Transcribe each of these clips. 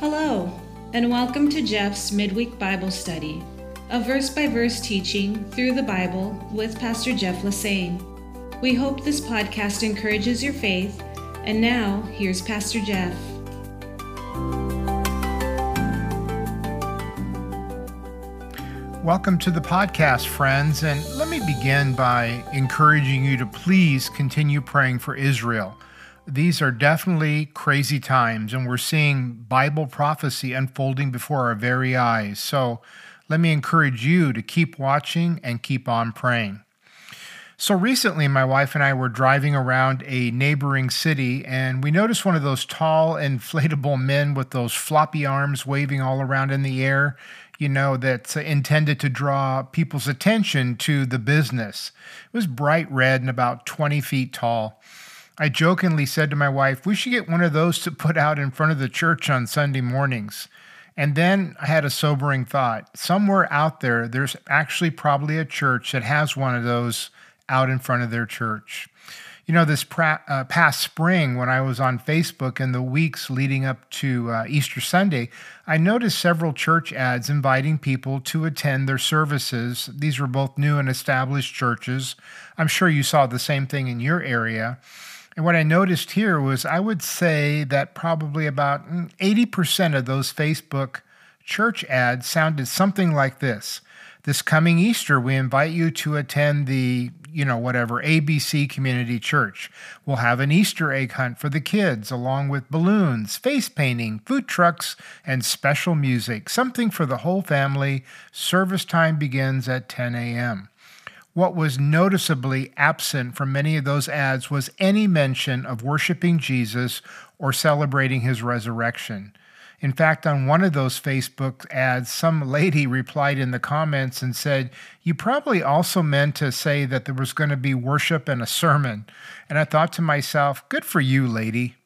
Hello, and welcome to Jeff's Midweek Bible Study, a verse by verse teaching through the Bible with Pastor Jeff Lassane. We hope this podcast encourages your faith. And now, here's Pastor Jeff. Welcome to the podcast, friends. And let me begin by encouraging you to please continue praying for Israel. These are definitely crazy times, and we're seeing Bible prophecy unfolding before our very eyes. So let me encourage you to keep watching and keep on praying. So recently, my wife and I were driving around a neighboring city, and we noticed one of those tall, inflatable men with those floppy arms waving all around in the air, you know, that's intended to draw people's attention to the business. It was bright red and about 20 feet tall. I jokingly said to my wife, We should get one of those to put out in front of the church on Sunday mornings. And then I had a sobering thought. Somewhere out there, there's actually probably a church that has one of those out in front of their church. You know, this pra- uh, past spring, when I was on Facebook in the weeks leading up to uh, Easter Sunday, I noticed several church ads inviting people to attend their services. These were both new and established churches. I'm sure you saw the same thing in your area. And what I noticed here was I would say that probably about 80% mm, of those Facebook church ads sounded something like this. This coming Easter, we invite you to attend the you know, whatever, ABC Community Church. We'll have an Easter egg hunt for the kids, along with balloons, face painting, food trucks, and special music. Something for the whole family. Service time begins at 10 a.m. What was noticeably absent from many of those ads was any mention of worshiping Jesus or celebrating his resurrection. In fact, on one of those Facebook ads, some lady replied in the comments and said, You probably also meant to say that there was going to be worship and a sermon. And I thought to myself, Good for you, lady.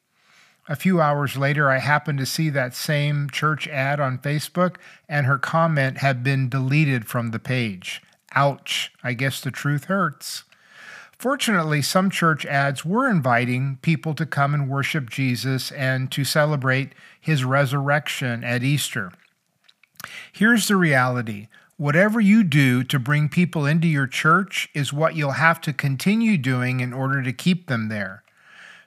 A few hours later, I happened to see that same church ad on Facebook, and her comment had been deleted from the page. Ouch, I guess the truth hurts. Fortunately, some church ads were inviting people to come and worship Jesus and to celebrate his resurrection at Easter. Here's the reality whatever you do to bring people into your church is what you'll have to continue doing in order to keep them there.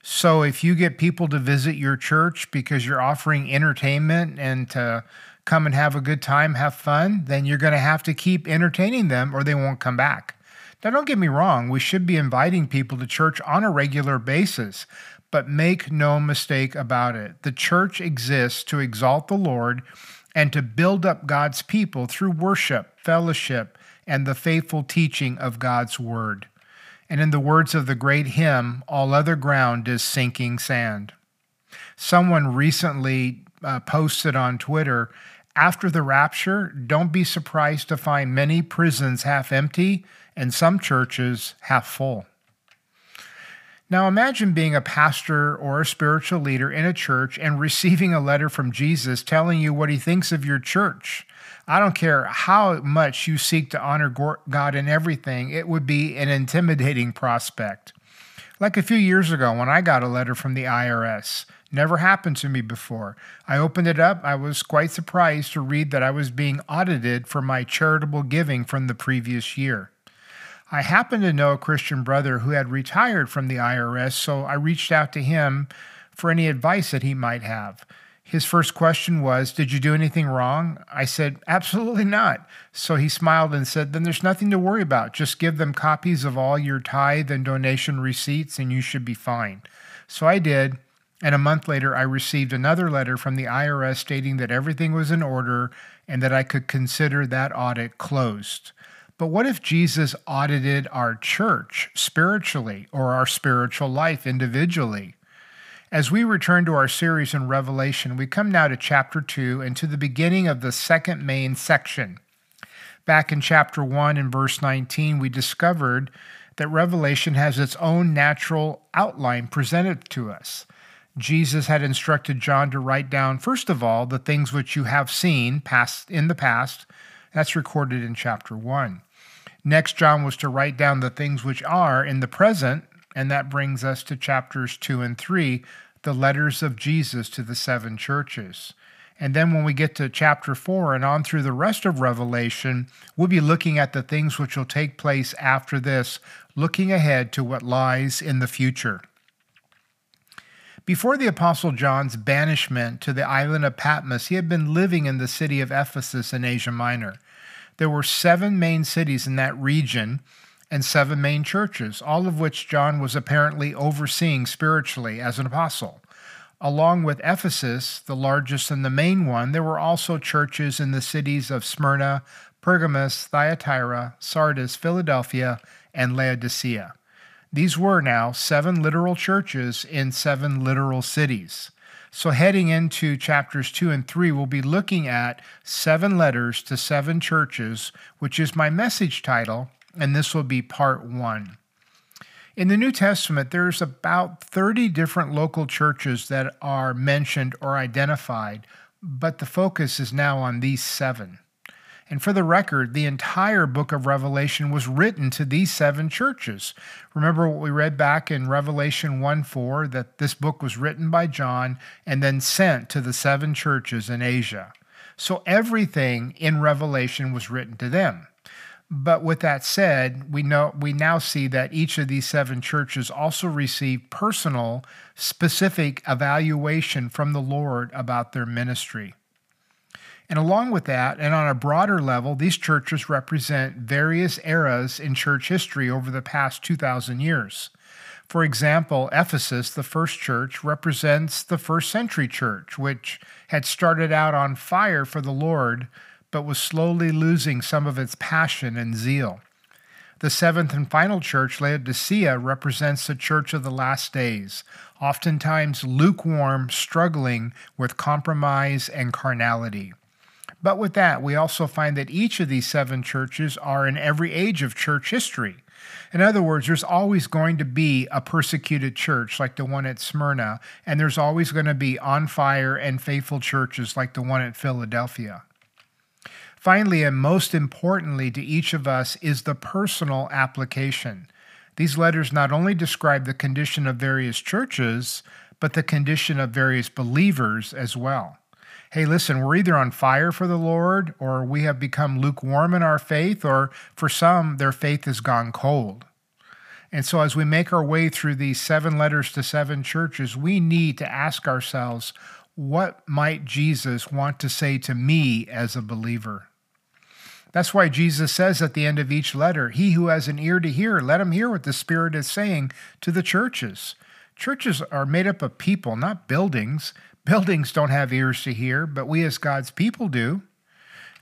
So if you get people to visit your church because you're offering entertainment and to come and have a good time, have fun, then you're going to have to keep entertaining them or they won't come back. Now, don't get me wrong, we should be inviting people to church on a regular basis, but make no mistake about it. The church exists to exalt the Lord and to build up God's people through worship, fellowship, and the faithful teaching of God's word. And in the words of the great hymn, all other ground is sinking sand. Someone recently uh, posted on Twitter after the rapture, don't be surprised to find many prisons half empty and some churches half full. Now imagine being a pastor or a spiritual leader in a church and receiving a letter from Jesus telling you what he thinks of your church. I don't care how much you seek to honor God in everything, it would be an intimidating prospect. Like a few years ago when I got a letter from the IRS. Never happened to me before. I opened it up. I was quite surprised to read that I was being audited for my charitable giving from the previous year. I happened to know a Christian brother who had retired from the IRS, so I reached out to him for any advice that he might have. His first question was, Did you do anything wrong? I said, Absolutely not. So he smiled and said, Then there's nothing to worry about. Just give them copies of all your tithe and donation receipts, and you should be fine. So I did. And a month later, I received another letter from the IRS stating that everything was in order and that I could consider that audit closed. But what if Jesus audited our church spiritually or our spiritual life individually? As we return to our series in Revelation, we come now to chapter 2 and to the beginning of the second main section. Back in chapter 1 and verse 19, we discovered that Revelation has its own natural outline presented to us. Jesus had instructed John to write down, first of all, the things which you have seen past in the past. That's recorded in chapter 1. Next, John was to write down the things which are in the present, and that brings us to chapters 2 and 3, the letters of Jesus to the seven churches. And then when we get to chapter 4 and on through the rest of Revelation, we'll be looking at the things which will take place after this, looking ahead to what lies in the future. Before the Apostle John's banishment to the island of Patmos, he had been living in the city of Ephesus in Asia Minor. There were seven main cities in that region and seven main churches, all of which John was apparently overseeing spiritually as an apostle. Along with Ephesus, the largest and the main one, there were also churches in the cities of Smyrna, Pergamos, Thyatira, Sardis, Philadelphia, and Laodicea. These were now seven literal churches in seven literal cities. So, heading into chapters two and three, we'll be looking at seven letters to seven churches, which is my message title, and this will be part one. In the New Testament, there's about 30 different local churches that are mentioned or identified, but the focus is now on these seven. And for the record, the entire book of Revelation was written to these seven churches. Remember what we read back in Revelation 1 4 that this book was written by John and then sent to the seven churches in Asia. So everything in Revelation was written to them. But with that said, we know we now see that each of these seven churches also received personal, specific evaluation from the Lord about their ministry. And along with that, and on a broader level, these churches represent various eras in church history over the past 2,000 years. For example, Ephesus, the first church, represents the first century church, which had started out on fire for the Lord, but was slowly losing some of its passion and zeal. The seventh and final church, Laodicea, represents the church of the last days, oftentimes lukewarm, struggling with compromise and carnality. But with that, we also find that each of these seven churches are in every age of church history. In other words, there's always going to be a persecuted church like the one at Smyrna, and there's always going to be on fire and faithful churches like the one at Philadelphia. Finally, and most importantly to each of us, is the personal application. These letters not only describe the condition of various churches, but the condition of various believers as well hey, listen, we're either on fire for the Lord or we have become lukewarm in our faith, or for some, their faith has gone cold. And so, as we make our way through these seven letters to seven churches, we need to ask ourselves, what might Jesus want to say to me as a believer? That's why Jesus says at the end of each letter, He who has an ear to hear, let him hear what the Spirit is saying to the churches. Churches are made up of people, not buildings. Buildings don't have ears to hear, but we as God's people do.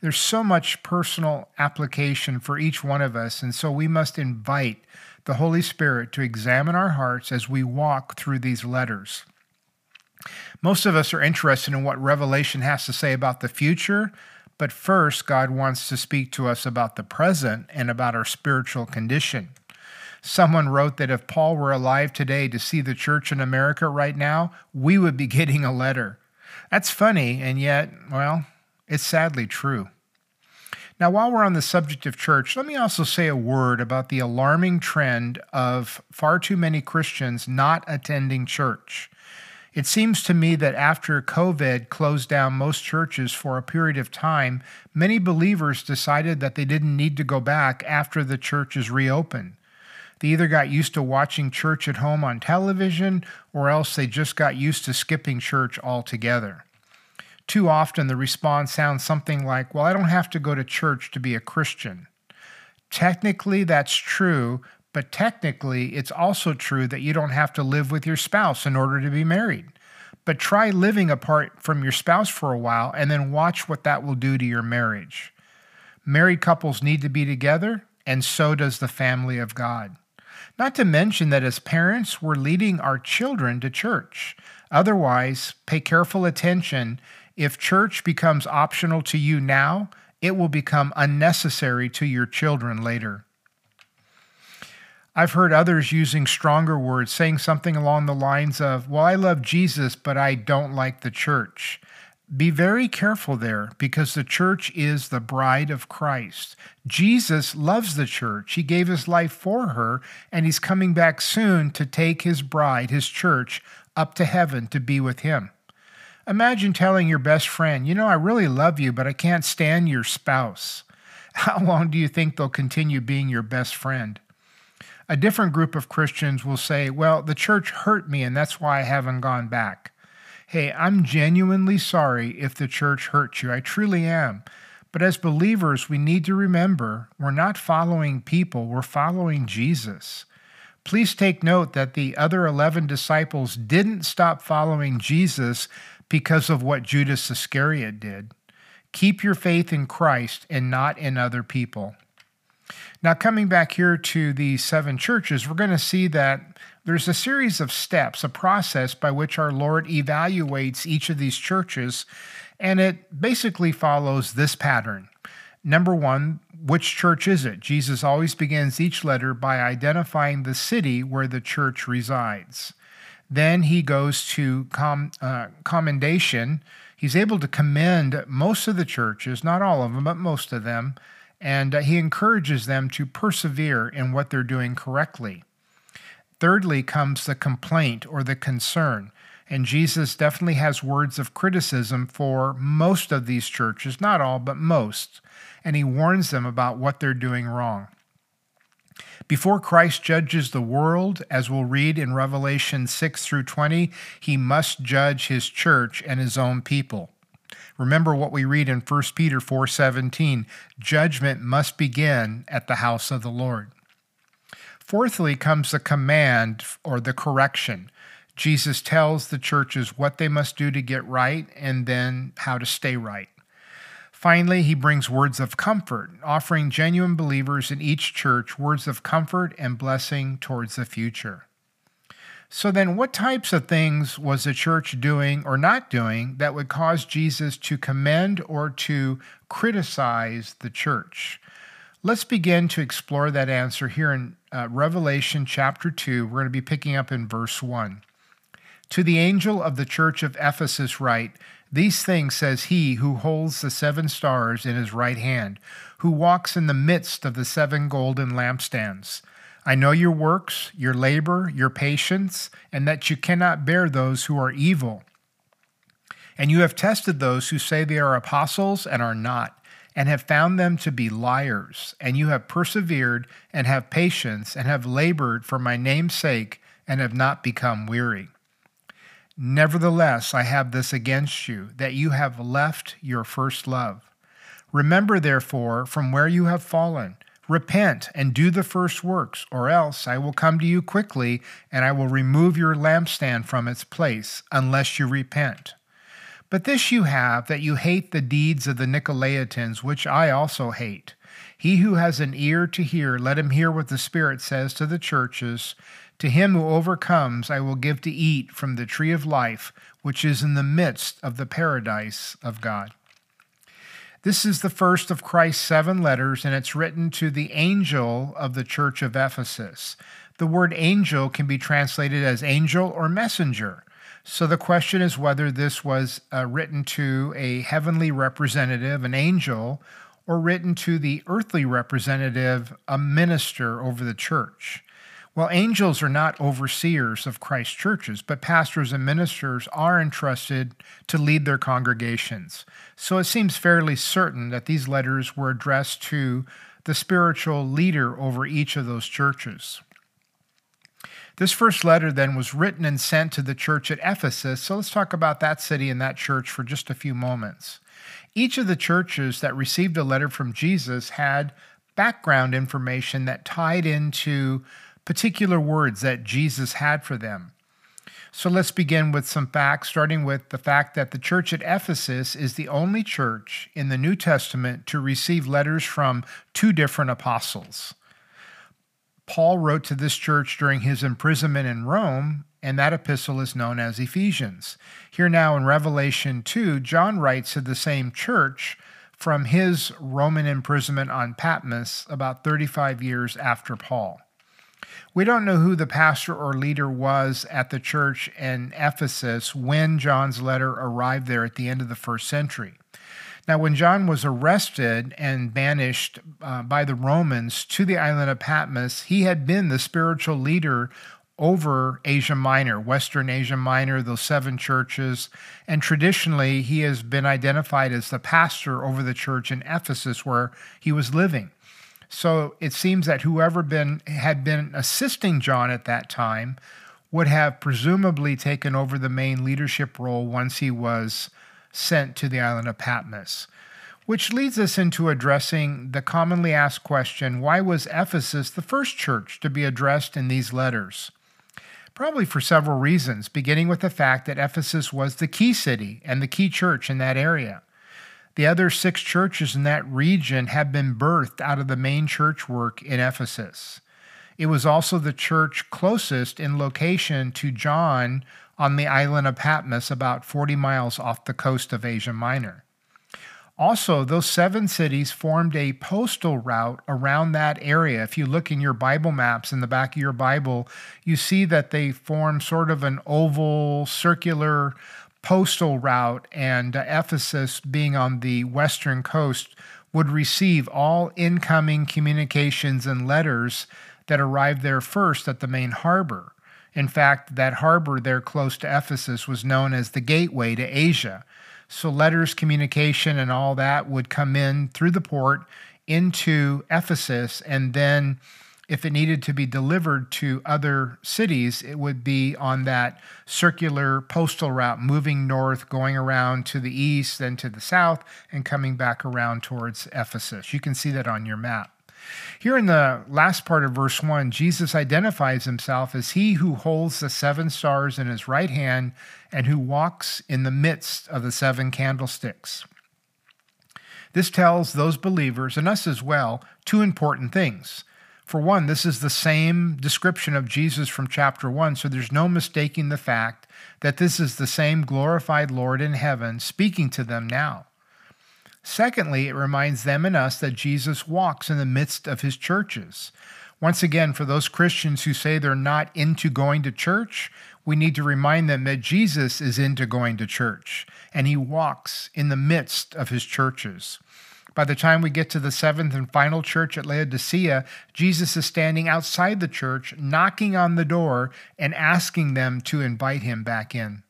There's so much personal application for each one of us, and so we must invite the Holy Spirit to examine our hearts as we walk through these letters. Most of us are interested in what Revelation has to say about the future, but first, God wants to speak to us about the present and about our spiritual condition. Someone wrote that if Paul were alive today to see the church in America right now, we would be getting a letter. That's funny, and yet, well, it's sadly true. Now, while we're on the subject of church, let me also say a word about the alarming trend of far too many Christians not attending church. It seems to me that after COVID closed down most churches for a period of time, many believers decided that they didn't need to go back after the churches reopened. They either got used to watching church at home on television or else they just got used to skipping church altogether. Too often, the response sounds something like, Well, I don't have to go to church to be a Christian. Technically, that's true, but technically, it's also true that you don't have to live with your spouse in order to be married. But try living apart from your spouse for a while and then watch what that will do to your marriage. Married couples need to be together, and so does the family of God. Not to mention that as parents, we're leading our children to church. Otherwise, pay careful attention. If church becomes optional to you now, it will become unnecessary to your children later. I've heard others using stronger words, saying something along the lines of, Well, I love Jesus, but I don't like the church. Be very careful there because the church is the bride of Christ. Jesus loves the church. He gave his life for her, and he's coming back soon to take his bride, his church, up to heaven to be with him. Imagine telling your best friend, You know, I really love you, but I can't stand your spouse. How long do you think they'll continue being your best friend? A different group of Christians will say, Well, the church hurt me, and that's why I haven't gone back. Hey, I'm genuinely sorry if the church hurt you. I truly am. But as believers, we need to remember we're not following people, we're following Jesus. Please take note that the other 11 disciples didn't stop following Jesus because of what Judas Iscariot did. Keep your faith in Christ and not in other people. Now, coming back here to the seven churches, we're going to see that there's a series of steps, a process by which our Lord evaluates each of these churches, and it basically follows this pattern. Number one, which church is it? Jesus always begins each letter by identifying the city where the church resides. Then he goes to com, uh, commendation. He's able to commend most of the churches, not all of them, but most of them and uh, he encourages them to persevere in what they're doing correctly. Thirdly comes the complaint or the concern. And Jesus definitely has words of criticism for most of these churches, not all, but most. And he warns them about what they're doing wrong. Before Christ judges the world, as we'll read in Revelation 6 through 20, he must judge his church and his own people. Remember what we read in 1 Peter 4:17, judgment must begin at the house of the Lord. Fourthly comes the command or the correction. Jesus tells the churches what they must do to get right and then how to stay right. Finally, he brings words of comfort, offering genuine believers in each church words of comfort and blessing towards the future. So then, what types of things was the church doing or not doing that would cause Jesus to commend or to criticize the church? Let's begin to explore that answer here in uh, Revelation chapter 2. We're going to be picking up in verse 1. To the angel of the church of Ephesus, write, These things says he who holds the seven stars in his right hand, who walks in the midst of the seven golden lampstands. I know your works, your labor, your patience, and that you cannot bear those who are evil. And you have tested those who say they are apostles and are not, and have found them to be liars. And you have persevered and have patience and have labored for my name's sake and have not become weary. Nevertheless, I have this against you, that you have left your first love. Remember, therefore, from where you have fallen Repent and do the first works, or else I will come to you quickly, and I will remove your lampstand from its place, unless you repent. But this you have, that you hate the deeds of the Nicolaitans, which I also hate. He who has an ear to hear, let him hear what the Spirit says to the churches. To him who overcomes, I will give to eat from the tree of life, which is in the midst of the paradise of God. This is the first of Christ's seven letters, and it's written to the angel of the church of Ephesus. The word angel can be translated as angel or messenger. So the question is whether this was uh, written to a heavenly representative, an angel, or written to the earthly representative, a minister over the church. Well, angels are not overseers of Christ's churches, but pastors and ministers are entrusted to lead their congregations. So it seems fairly certain that these letters were addressed to the spiritual leader over each of those churches. This first letter then was written and sent to the church at Ephesus. So let's talk about that city and that church for just a few moments. Each of the churches that received a letter from Jesus had background information that tied into particular words that Jesus had for them. So let's begin with some facts, starting with the fact that the church at Ephesus is the only church in the New Testament to receive letters from two different apostles. Paul wrote to this church during his imprisonment in Rome, and that epistle is known as Ephesians. Here now in Revelation 2, John writes to the same church from his Roman imprisonment on Patmos about 35 years after Paul. We don't know who the pastor or leader was at the church in Ephesus when John's letter arrived there at the end of the first century. Now, when John was arrested and banished uh, by the Romans to the island of Patmos, he had been the spiritual leader over Asia Minor, Western Asia Minor, those seven churches. And traditionally, he has been identified as the pastor over the church in Ephesus where he was living. So it seems that whoever been had been assisting John at that time would have presumably taken over the main leadership role once he was sent to the island of Patmos. Which leads us into addressing the commonly asked question why was Ephesus the first church to be addressed in these letters? Probably for several reasons, beginning with the fact that Ephesus was the key city and the key church in that area. The other six churches in that region had been birthed out of the main church work in Ephesus. It was also the church closest in location to John on the island of Patmos, about 40 miles off the coast of Asia Minor. Also, those seven cities formed a postal route around that area. If you look in your Bible maps in the back of your Bible, you see that they form sort of an oval, circular postal route, and uh, Ephesus, being on the western coast, would receive all incoming communications and letters that arrived there first at the main harbor. In fact, that harbor there close to Ephesus was known as the gateway to Asia. So, letters, communication, and all that would come in through the port into Ephesus and then if it needed to be delivered to other cities, it would be on that circular postal route, moving north, going around to the east, then to the south, and coming back around towards Ephesus. You can see that on your map. Here in the last part of verse 1, Jesus identifies himself as he who holds the seven stars in his right hand and who walks in the midst of the seven candlesticks. This tells those believers, and us as well, two important things. For one, this is the same description of Jesus from chapter 1, so there's no mistaking the fact that this is the same glorified Lord in heaven speaking to them now. Secondly, it reminds them and us that Jesus walks in the midst of his churches. Once again, for those Christians who say they're not into going to church, we need to remind them that Jesus is into going to church and he walks in the midst of his churches. By the time we get to the seventh and final church at Laodicea, Jesus is standing outside the church, knocking on the door, and asking them to invite him back in.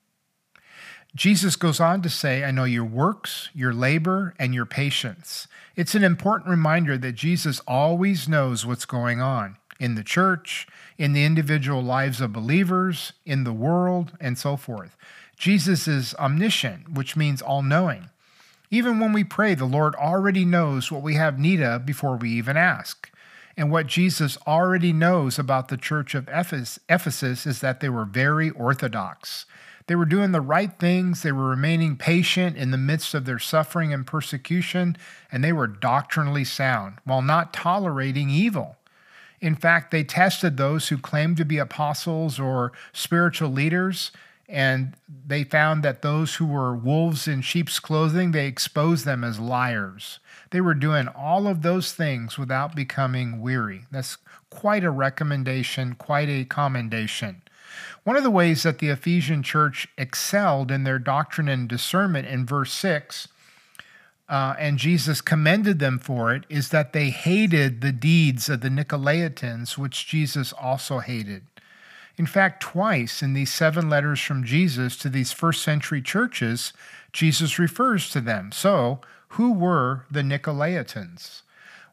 Jesus goes on to say, I know your works, your labor, and your patience. It's an important reminder that Jesus always knows what's going on in the church, in the individual lives of believers, in the world, and so forth. Jesus is omniscient, which means all knowing. Even when we pray, the Lord already knows what we have need of before we even ask. And what Jesus already knows about the church of Ephesus is that they were very orthodox. They were doing the right things, they were remaining patient in the midst of their suffering and persecution, and they were doctrinally sound while not tolerating evil. In fact, they tested those who claimed to be apostles or spiritual leaders and they found that those who were wolves in sheep's clothing, they exposed them as liars. They were doing all of those things without becoming weary. That's quite a recommendation, quite a commendation. One of the ways that the Ephesian church excelled in their doctrine and discernment in verse 6, uh, and Jesus commended them for it, is that they hated the deeds of the Nicolaitans, which Jesus also hated. In fact, twice in these seven letters from Jesus to these first century churches, Jesus refers to them. So, who were the Nicolaitans?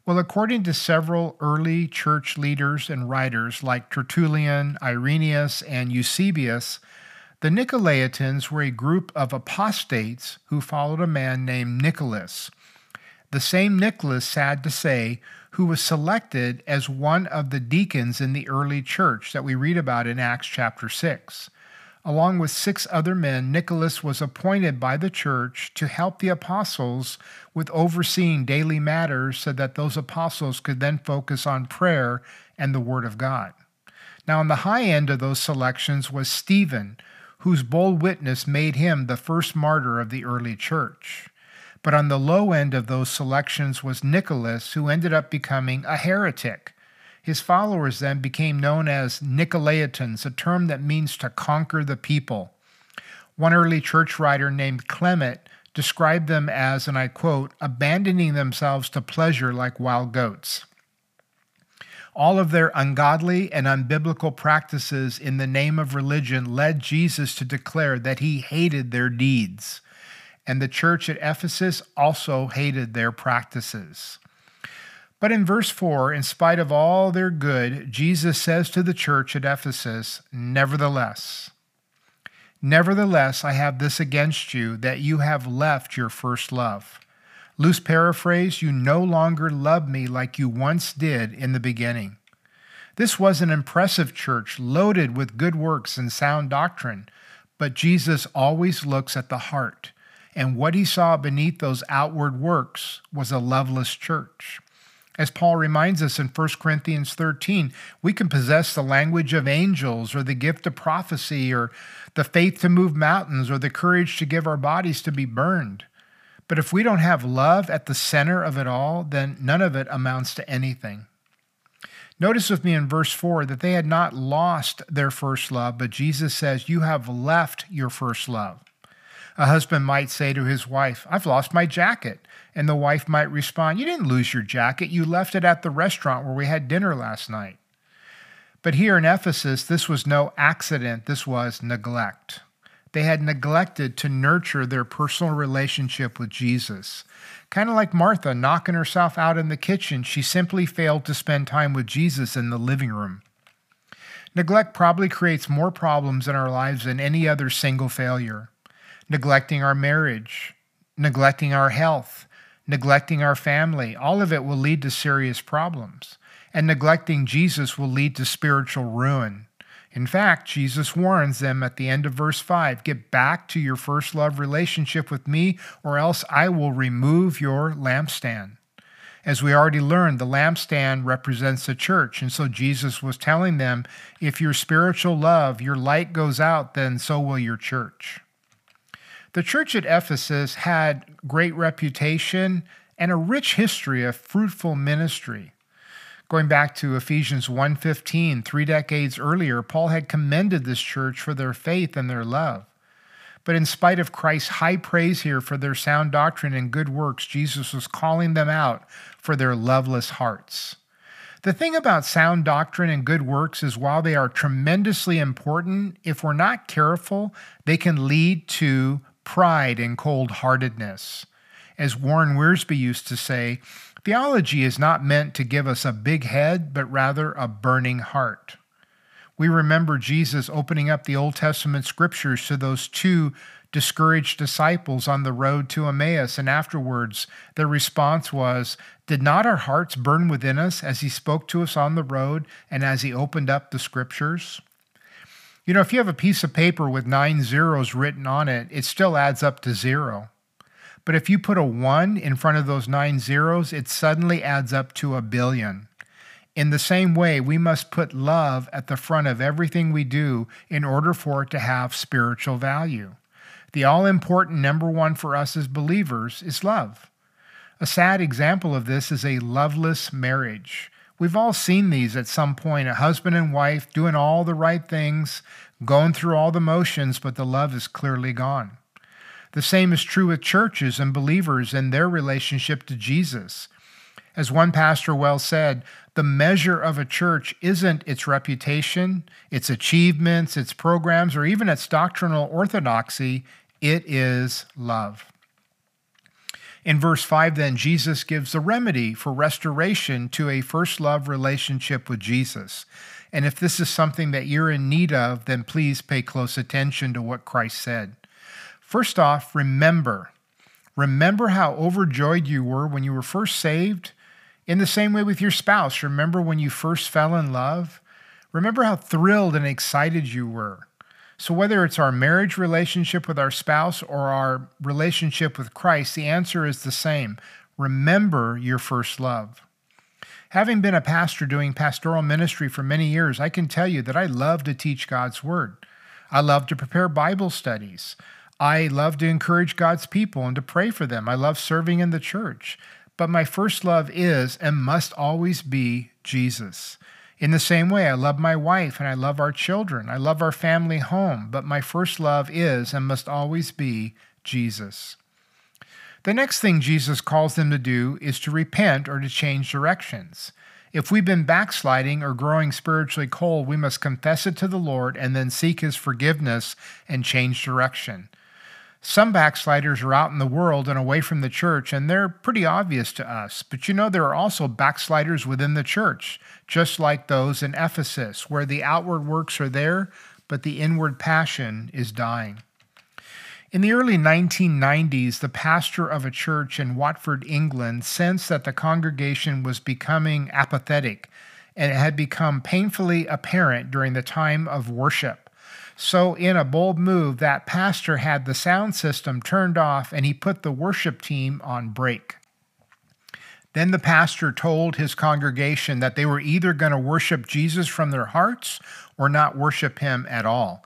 Well, according to several early church leaders and writers like Tertullian, Irenaeus, and Eusebius, the Nicolaitans were a group of apostates who followed a man named Nicholas. The same Nicholas, sad to say, who was selected as one of the deacons in the early church that we read about in Acts chapter 6. Along with six other men, Nicholas was appointed by the church to help the apostles with overseeing daily matters so that those apostles could then focus on prayer and the Word of God. Now, on the high end of those selections was Stephen, whose bold witness made him the first martyr of the early church. But on the low end of those selections was Nicholas, who ended up becoming a heretic. His followers then became known as Nicolaitans, a term that means to conquer the people. One early church writer named Clement described them as, and I quote, abandoning themselves to pleasure like wild goats. All of their ungodly and unbiblical practices in the name of religion led Jesus to declare that he hated their deeds. And the church at Ephesus also hated their practices. But in verse 4, in spite of all their good, Jesus says to the church at Ephesus, Nevertheless, Nevertheless, I have this against you, that you have left your first love. Loose paraphrase, you no longer love me like you once did in the beginning. This was an impressive church, loaded with good works and sound doctrine, but Jesus always looks at the heart, and what he saw beneath those outward works was a loveless church. As Paul reminds us in 1 Corinthians 13, we can possess the language of angels or the gift of prophecy or the faith to move mountains or the courage to give our bodies to be burned. But if we don't have love at the center of it all, then none of it amounts to anything. Notice with me in verse 4 that they had not lost their first love, but Jesus says, You have left your first love. A husband might say to his wife, I've lost my jacket. And the wife might respond, You didn't lose your jacket. You left it at the restaurant where we had dinner last night. But here in Ephesus, this was no accident, this was neglect. They had neglected to nurture their personal relationship with Jesus. Kind of like Martha knocking herself out in the kitchen, she simply failed to spend time with Jesus in the living room. Neglect probably creates more problems in our lives than any other single failure neglecting our marriage, neglecting our health, neglecting our family, all of it will lead to serious problems. And neglecting Jesus will lead to spiritual ruin. In fact, Jesus warns them at the end of verse 5 get back to your first love relationship with me, or else I will remove your lampstand. As we already learned, the lampstand represents the church. And so Jesus was telling them if your spiritual love, your light goes out, then so will your church. The church at Ephesus had great reputation and a rich history of fruitful ministry. Going back to Ephesians 1:15, 3 decades earlier, Paul had commended this church for their faith and their love. But in spite of Christ's high praise here for their sound doctrine and good works, Jesus was calling them out for their loveless hearts. The thing about sound doctrine and good works is while they are tremendously important, if we're not careful, they can lead to pride and cold heartedness. As Warren Wiersbe used to say, theology is not meant to give us a big head, but rather a burning heart. We remember Jesus opening up the Old Testament scriptures to those two discouraged disciples on the road to Emmaus, and afterwards their response was, Did not our hearts burn within us as he spoke to us on the road and as he opened up the scriptures? You know, if you have a piece of paper with nine zeros written on it, it still adds up to zero. But if you put a one in front of those nine zeros, it suddenly adds up to a billion. In the same way, we must put love at the front of everything we do in order for it to have spiritual value. The all important number one for us as believers is love. A sad example of this is a loveless marriage. We've all seen these at some point a husband and wife doing all the right things, going through all the motions, but the love is clearly gone. The same is true with churches and believers and their relationship to Jesus. As one pastor well said, the measure of a church isn't its reputation, its achievements, its programs, or even its doctrinal orthodoxy, it is love. In verse 5, then, Jesus gives the remedy for restoration to a first love relationship with Jesus. And if this is something that you're in need of, then please pay close attention to what Christ said. First off, remember. Remember how overjoyed you were when you were first saved. In the same way with your spouse, remember when you first fell in love? Remember how thrilled and excited you were. So, whether it's our marriage relationship with our spouse or our relationship with Christ, the answer is the same. Remember your first love. Having been a pastor doing pastoral ministry for many years, I can tell you that I love to teach God's Word. I love to prepare Bible studies. I love to encourage God's people and to pray for them. I love serving in the church. but my first love is and must always be Jesus. In the same way, I love my wife and I love our children. I love our family home, but my first love is and must always be Jesus. The next thing Jesus calls them to do is to repent or to change directions. If we've been backsliding or growing spiritually cold, we must confess it to the Lord and then seek His forgiveness and change direction. Some backsliders are out in the world and away from the church, and they're pretty obvious to us. But you know, there are also backsliders within the church, just like those in Ephesus, where the outward works are there, but the inward passion is dying. In the early 1990s, the pastor of a church in Watford, England, sensed that the congregation was becoming apathetic and it had become painfully apparent during the time of worship. So, in a bold move, that pastor had the sound system turned off and he put the worship team on break. Then the pastor told his congregation that they were either going to worship Jesus from their hearts or not worship him at all.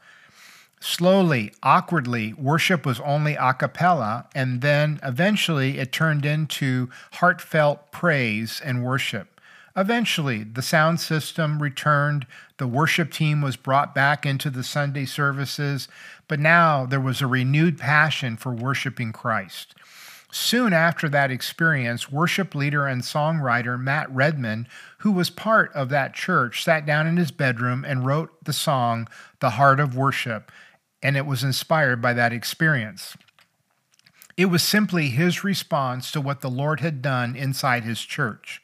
Slowly, awkwardly, worship was only a cappella, and then eventually it turned into heartfelt praise and worship. Eventually, the sound system returned, the worship team was brought back into the Sunday services, but now there was a renewed passion for worshiping Christ. Soon after that experience, worship leader and songwriter Matt Redman, who was part of that church, sat down in his bedroom and wrote the song, The Heart of Worship, and it was inspired by that experience. It was simply his response to what the Lord had done inside his church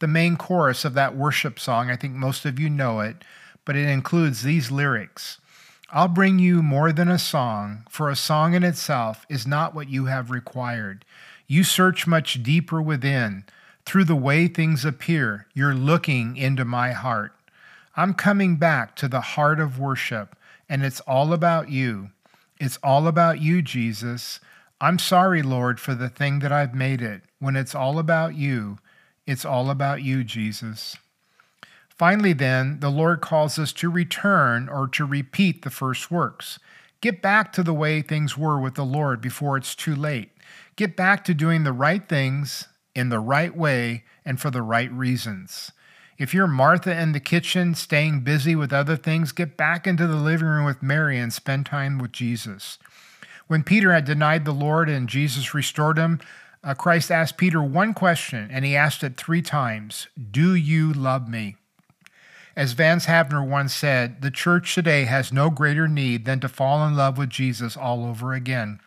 the main chorus of that worship song. I think most of you know it, but it includes these lyrics I'll bring you more than a song, for a song in itself is not what you have required. You search much deeper within. Through the way things appear, you're looking into my heart. I'm coming back to the heart of worship, and it's all about you. It's all about you, Jesus. I'm sorry, Lord, for the thing that I've made it. When it's all about you, it's all about you, Jesus. Finally, then, the Lord calls us to return or to repeat the first works. Get back to the way things were with the Lord before it's too late. Get back to doing the right things in the right way and for the right reasons. If you're Martha in the kitchen, staying busy with other things, get back into the living room with Mary and spend time with Jesus. When Peter had denied the Lord and Jesus restored him, uh, Christ asked Peter one question, and he asked it three times Do you love me? As Vance Havner once said, the church today has no greater need than to fall in love with Jesus all over again.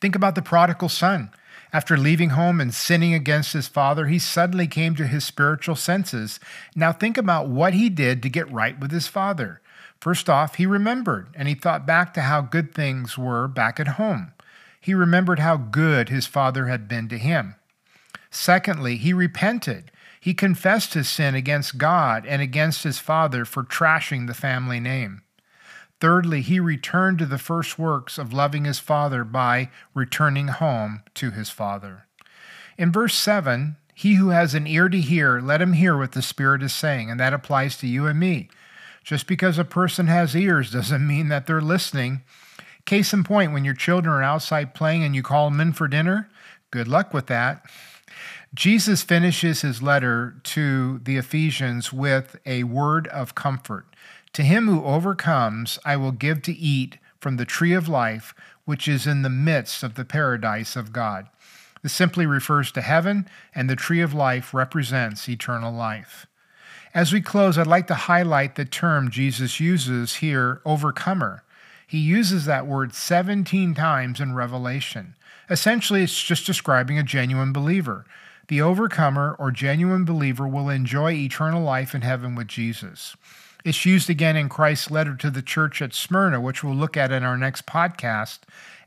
Think about the prodigal son. After leaving home and sinning against his father, he suddenly came to his spiritual senses. Now, think about what he did to get right with his father. First off, he remembered and he thought back to how good things were back at home he remembered how good his father had been to him. Secondly, he repented. He confessed his sin against God and against his father for trashing the family name. Thirdly, he returned to the first works of loving his father by returning home to his father. In verse 7, he who has an ear to hear, let him hear what the Spirit is saying. And that applies to you and me. Just because a person has ears doesn't mean that they're listening. Case in point, when your children are outside playing and you call them in for dinner, good luck with that. Jesus finishes his letter to the Ephesians with a word of comfort. To him who overcomes, I will give to eat from the tree of life, which is in the midst of the paradise of God. This simply refers to heaven, and the tree of life represents eternal life. As we close, I'd like to highlight the term Jesus uses here, overcomer. He uses that word 17 times in Revelation. Essentially, it's just describing a genuine believer. The overcomer or genuine believer will enjoy eternal life in heaven with Jesus. It's used again in Christ's letter to the church at Smyrna, which we'll look at in our next podcast.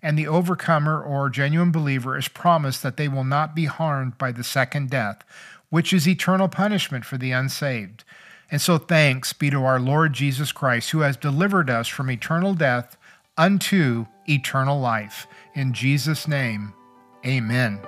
And the overcomer or genuine believer is promised that they will not be harmed by the second death, which is eternal punishment for the unsaved. And so thanks be to our Lord Jesus Christ, who has delivered us from eternal death unto eternal life. In Jesus' name, amen.